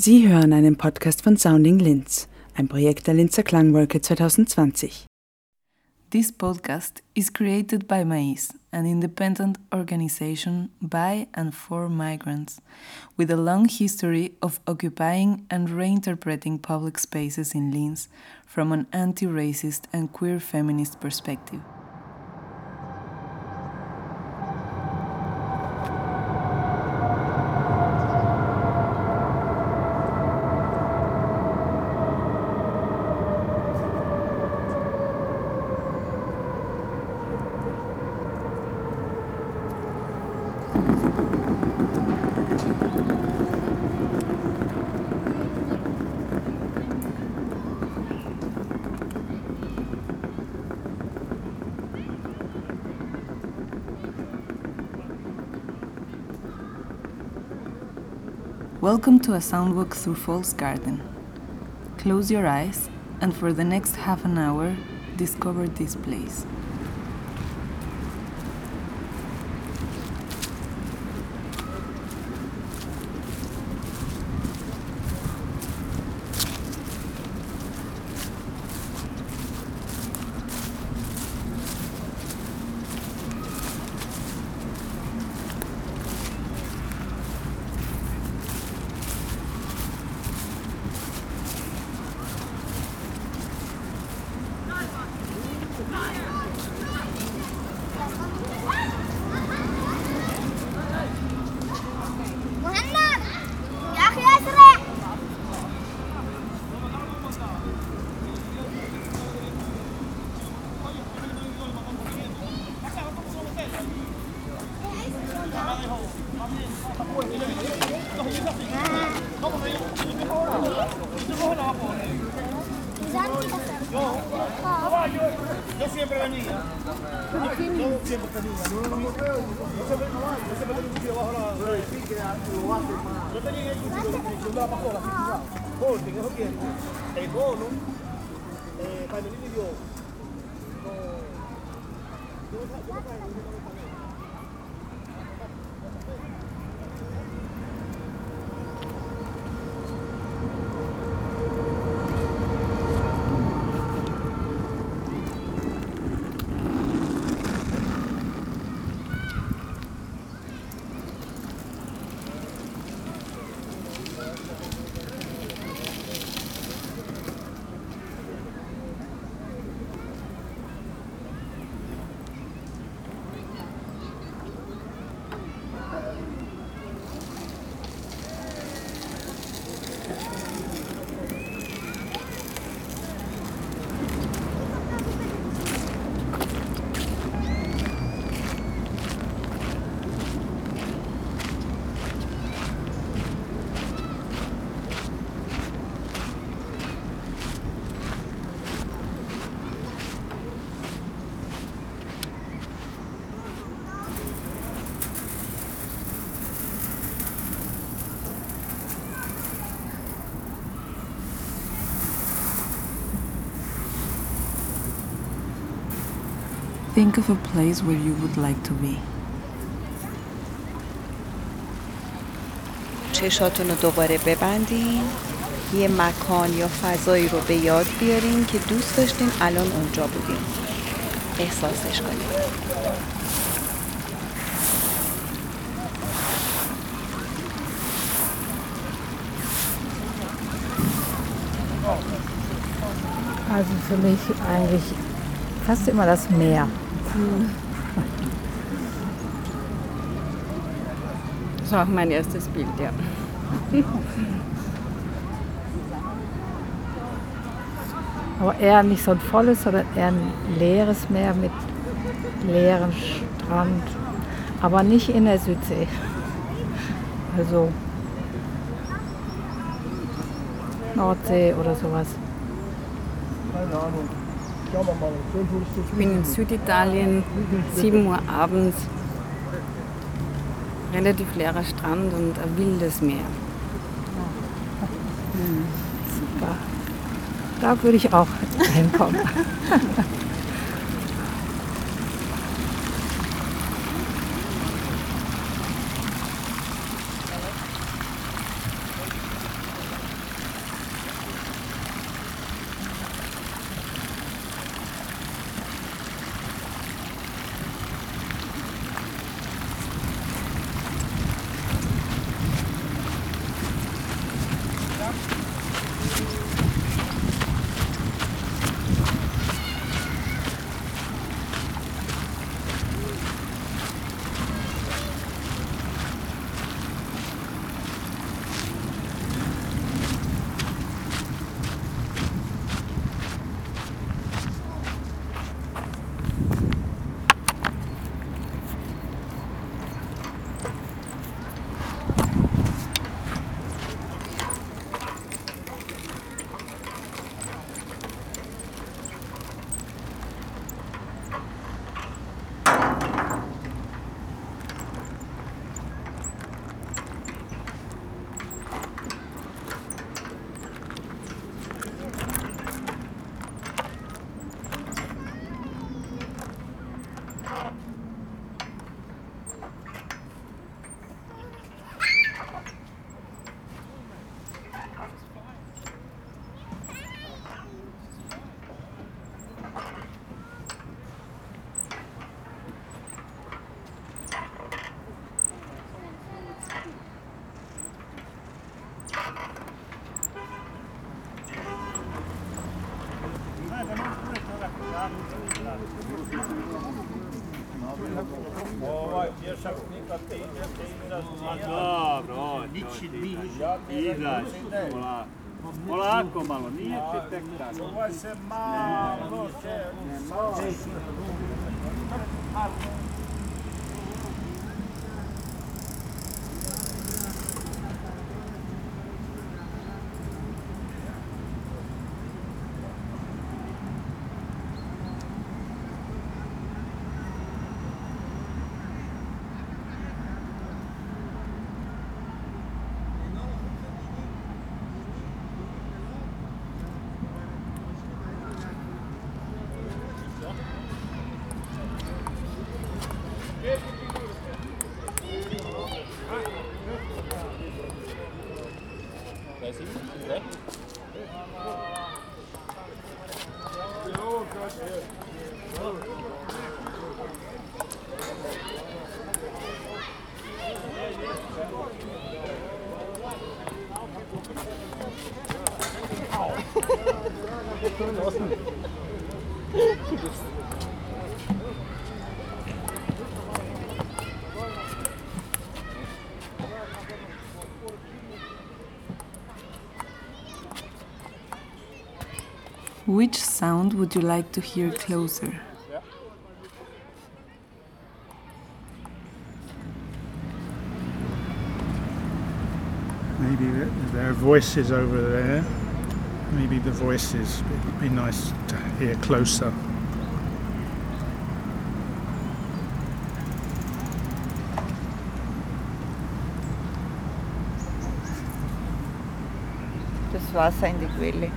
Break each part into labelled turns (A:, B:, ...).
A: Sie hören einen Podcast von Sounding Linz, ein Projekt der Linzer Klangwolke 2020.
B: This podcast is created by MAIS, an independent organization by and for migrants, with a long history of occupying and reinterpreting public spaces in Linz from an anti racist and queer feminist perspective. Welcome to a soundwalk through Falls Garden. Close your eyes and for the next half an hour, discover this place.
C: corte en esos el bono, y yo. No. No, no, no, no, no, no, no, no, no,
B: Think of a place where you would like to be.
D: چشاتون رو دوباره ببندین یه مکان یا فضایی رو به یاد بیارین که دوست داشتین الان اونجا بودین احساسش کنین
E: Also für mich eigentlich fast immer das Meer.
F: Das war auch mein erstes Bild, ja.
E: Aber eher nicht so ein volles, sondern eher ein leeres Meer mit leerem Strand. Aber nicht in der Südsee. Also Nordsee oder sowas.
C: Keine Ahnung. Schauen wir mal. 12 Uhr ist
F: Ich bin in Süditalien, 7 Uhr abends, relativ leerer Strand und ein wildes Meer.
E: Super. Da würde ich auch hinkommen.
G: olá lá. Vamos lá com a maloninha. Não.
B: Which sound would you like to hear closer?
G: Maybe are voices over there. Maybe the voices it would be nice to hear closer.
H: Das Wasser in die Quelle.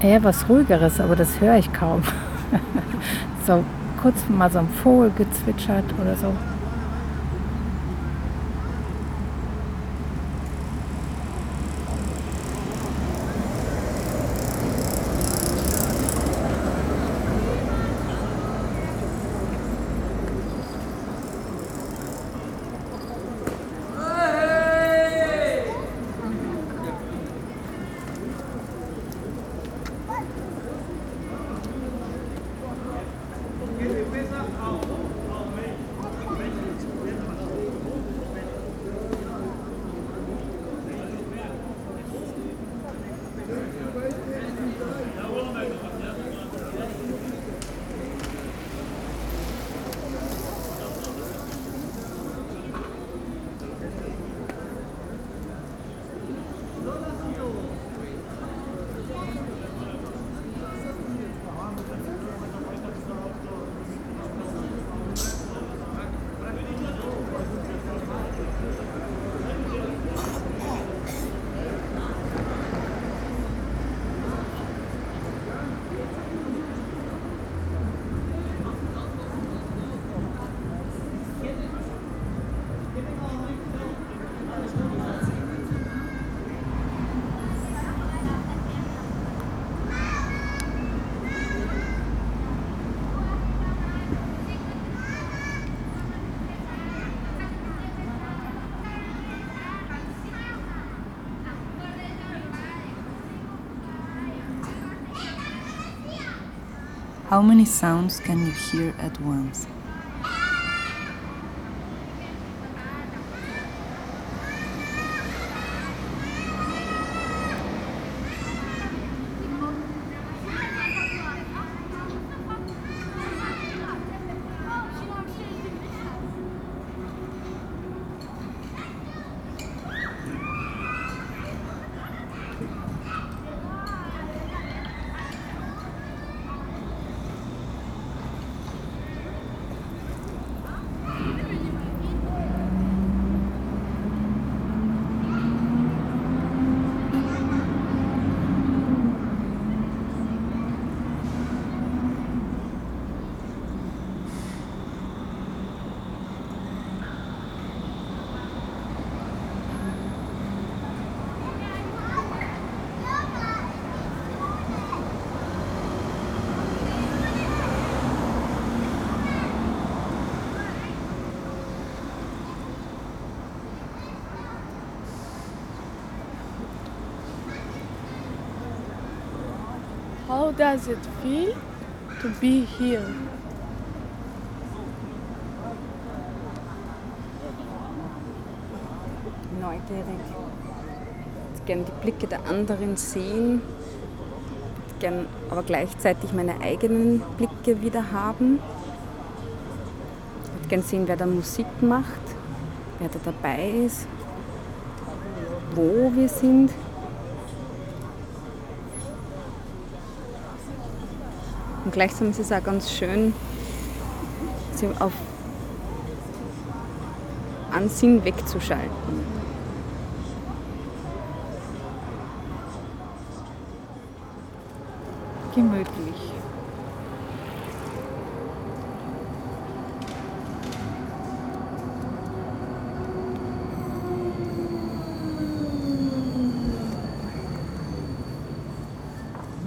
E: Eher was ruhigeres, aber das höre ich kaum. so kurz mal so ein Vogel gezwitschert oder so.
B: How many sounds can you hear at once?
I: How does it feel to be here?
F: Neugierig. Ich gerne die Blicke der anderen sehen, gern aber gleichzeitig meine eigenen Blicke wieder haben. Ich gerne sehen, wer da Musik macht, wer da dabei ist, wo wir sind. Und gleichsam ist es auch ganz schön, sie auf Ansinn wegzuschalten. Gemütlich.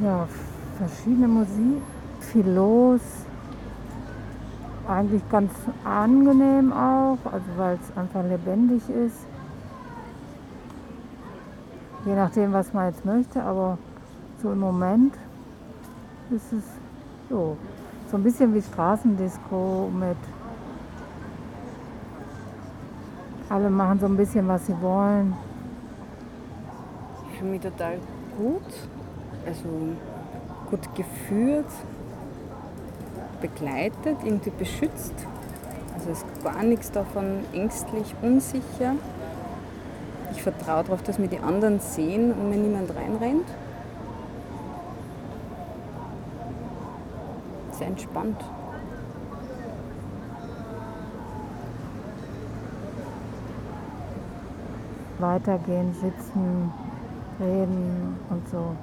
E: Ja, verschiedene Musik, viel los. Eigentlich ganz angenehm auch, also weil es einfach lebendig ist. Je nachdem, was man jetzt möchte, aber so im Moment ist es so. So ein bisschen wie Straßendisco mit alle machen so ein bisschen, was sie wollen.
F: Ich fühle mich total gut, also gut geführt, begleitet, irgendwie beschützt. Also ist gar nichts davon ängstlich, unsicher. Ich vertraue darauf, dass mir die anderen sehen und mir niemand reinrennt. Sehr entspannt.
E: Weitergehen, sitzen, reden und so.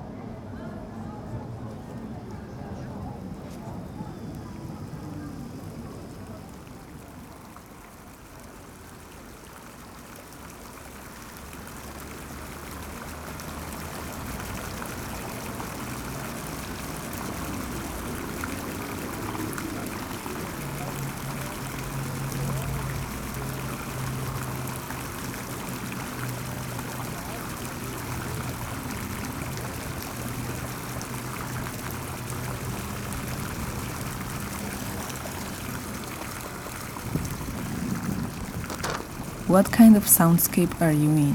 B: What kind of soundscape are you in?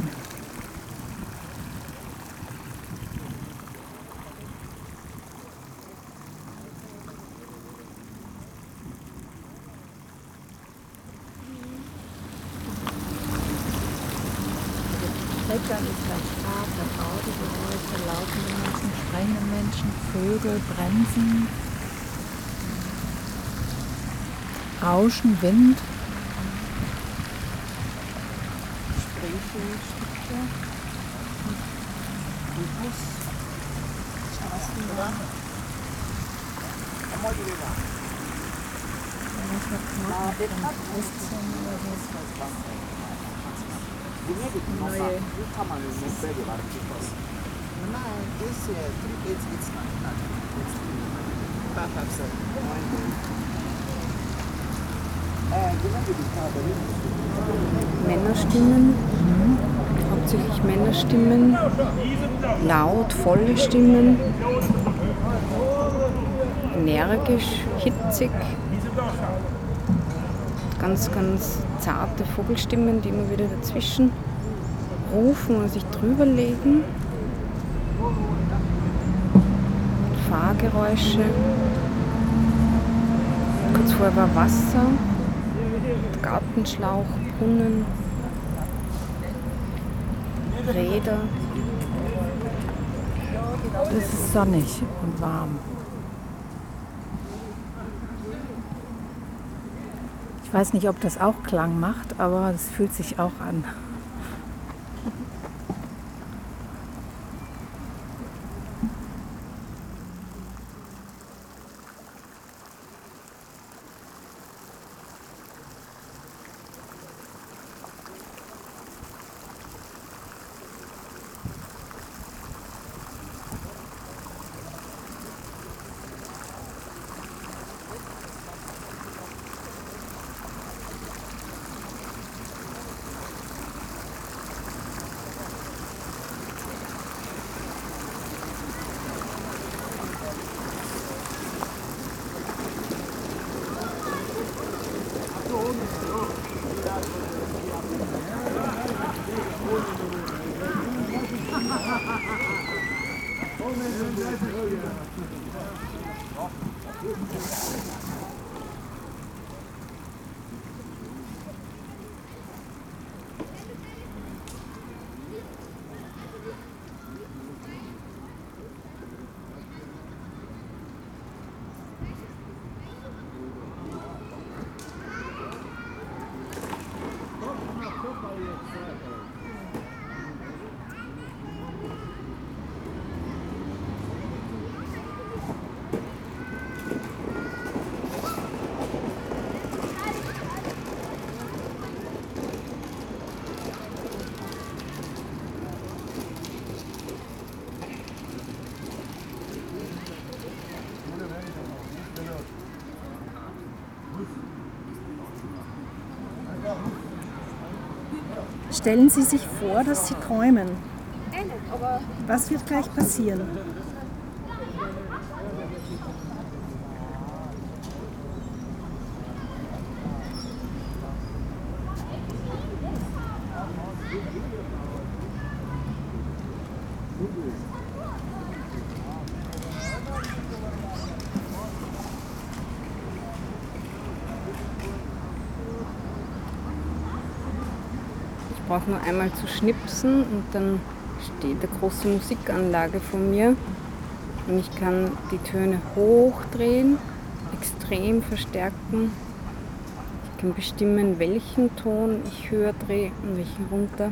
E: Klettern ist ganz stark, dann Autogeräusche, laufende Menschen, sprechende Menschen, Vögel, Bremsen, Rauschen, Wind. Rhythmus. Straßenbahn. Manchmal knapp, dann 15 oder so. Neue.
F: Männerstimmen, hauptsächlich Männerstimmen, laut, volle Stimmen, energisch, hitzig. Ganz, ganz zarte Vogelstimmen, die immer wieder dazwischen rufen und sich drüber legen. Fahrgeräusche. Kurz vorher war Wasser, Gartenschlauch, Brunnen, Räder.
E: Es ist sonnig und warm. Ich weiß nicht, ob das auch Klang macht, aber es fühlt sich auch an.
J: Stellen Sie sich vor, dass Sie träumen. Was wird gleich passieren?
F: Brauche nur einmal zu schnipsen und dann steht eine große Musikanlage vor mir und ich kann die Töne hochdrehen, extrem verstärken. Ich kann bestimmen, welchen Ton ich höher drehe und welchen runter.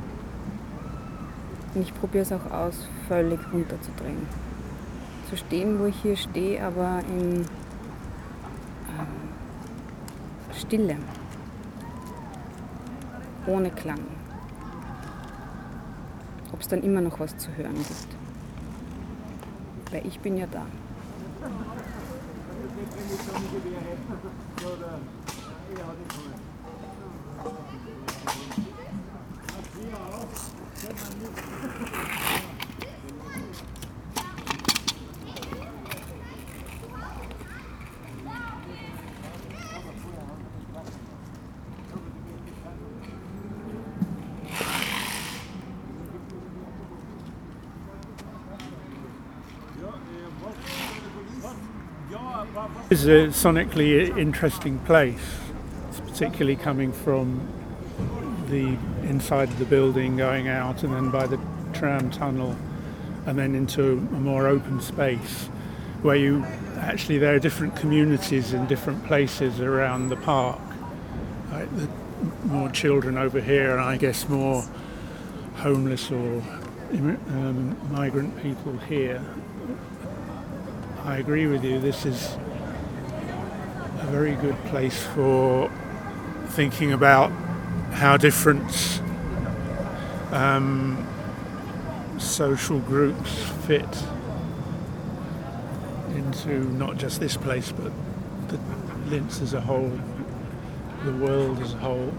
F: Und ich probiere es auch aus, völlig runterzudrehen. Zu stehen, wo ich hier stehe, aber in ähm, Stille, ohne Klang ob es dann immer noch was zu hören gibt. Weil ich bin ja da.
G: It's a sonically interesting place, it's particularly coming from the inside of the building, going out, and then by the tram tunnel, and then into a more open space where you actually there are different communities in different places around the park. Like the more children over here, and I guess more homeless or um, migrant people here. I agree with you. This is a very good place for thinking about how different um, social groups fit into not just this place but the Linz as a whole, the world as a whole.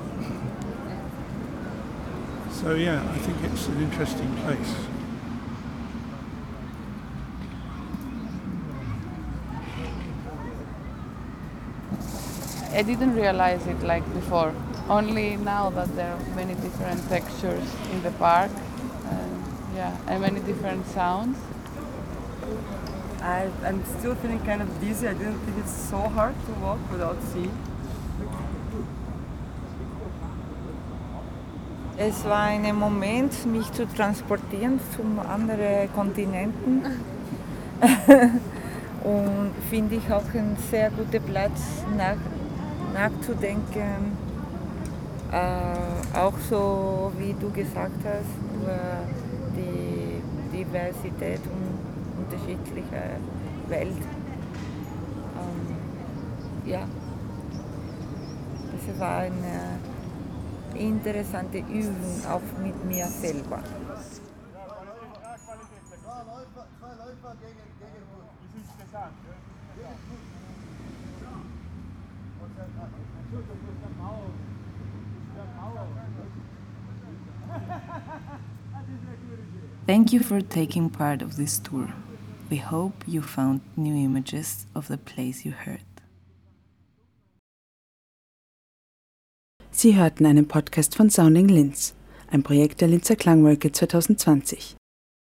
G: So yeah, I think it's an interesting place.
I: I didn't realize it like before. Only now that there are many different textures in the park, and, yeah, and many different sounds.
K: I, I'm still feeling kind of dizzy. I didn't think it's so hard to walk without seeing.
H: Es war ein Moment, mich zu transportieren zum anderen Kontinenten. Und finde ich auch ein sehr guter Platz nach, nachzudenken. Äh, auch so, wie du gesagt hast, über die Diversität und unterschiedliche Welt. Ähm, ja, das war eine interessante Übung auch mit mir selber.
B: Thank you for taking part of this tour. We hope you found new images of the place you heard.
A: Sie hörten einen Podcast von Sounding Linz, ein Projekt der Linzer Klangwolke 2020.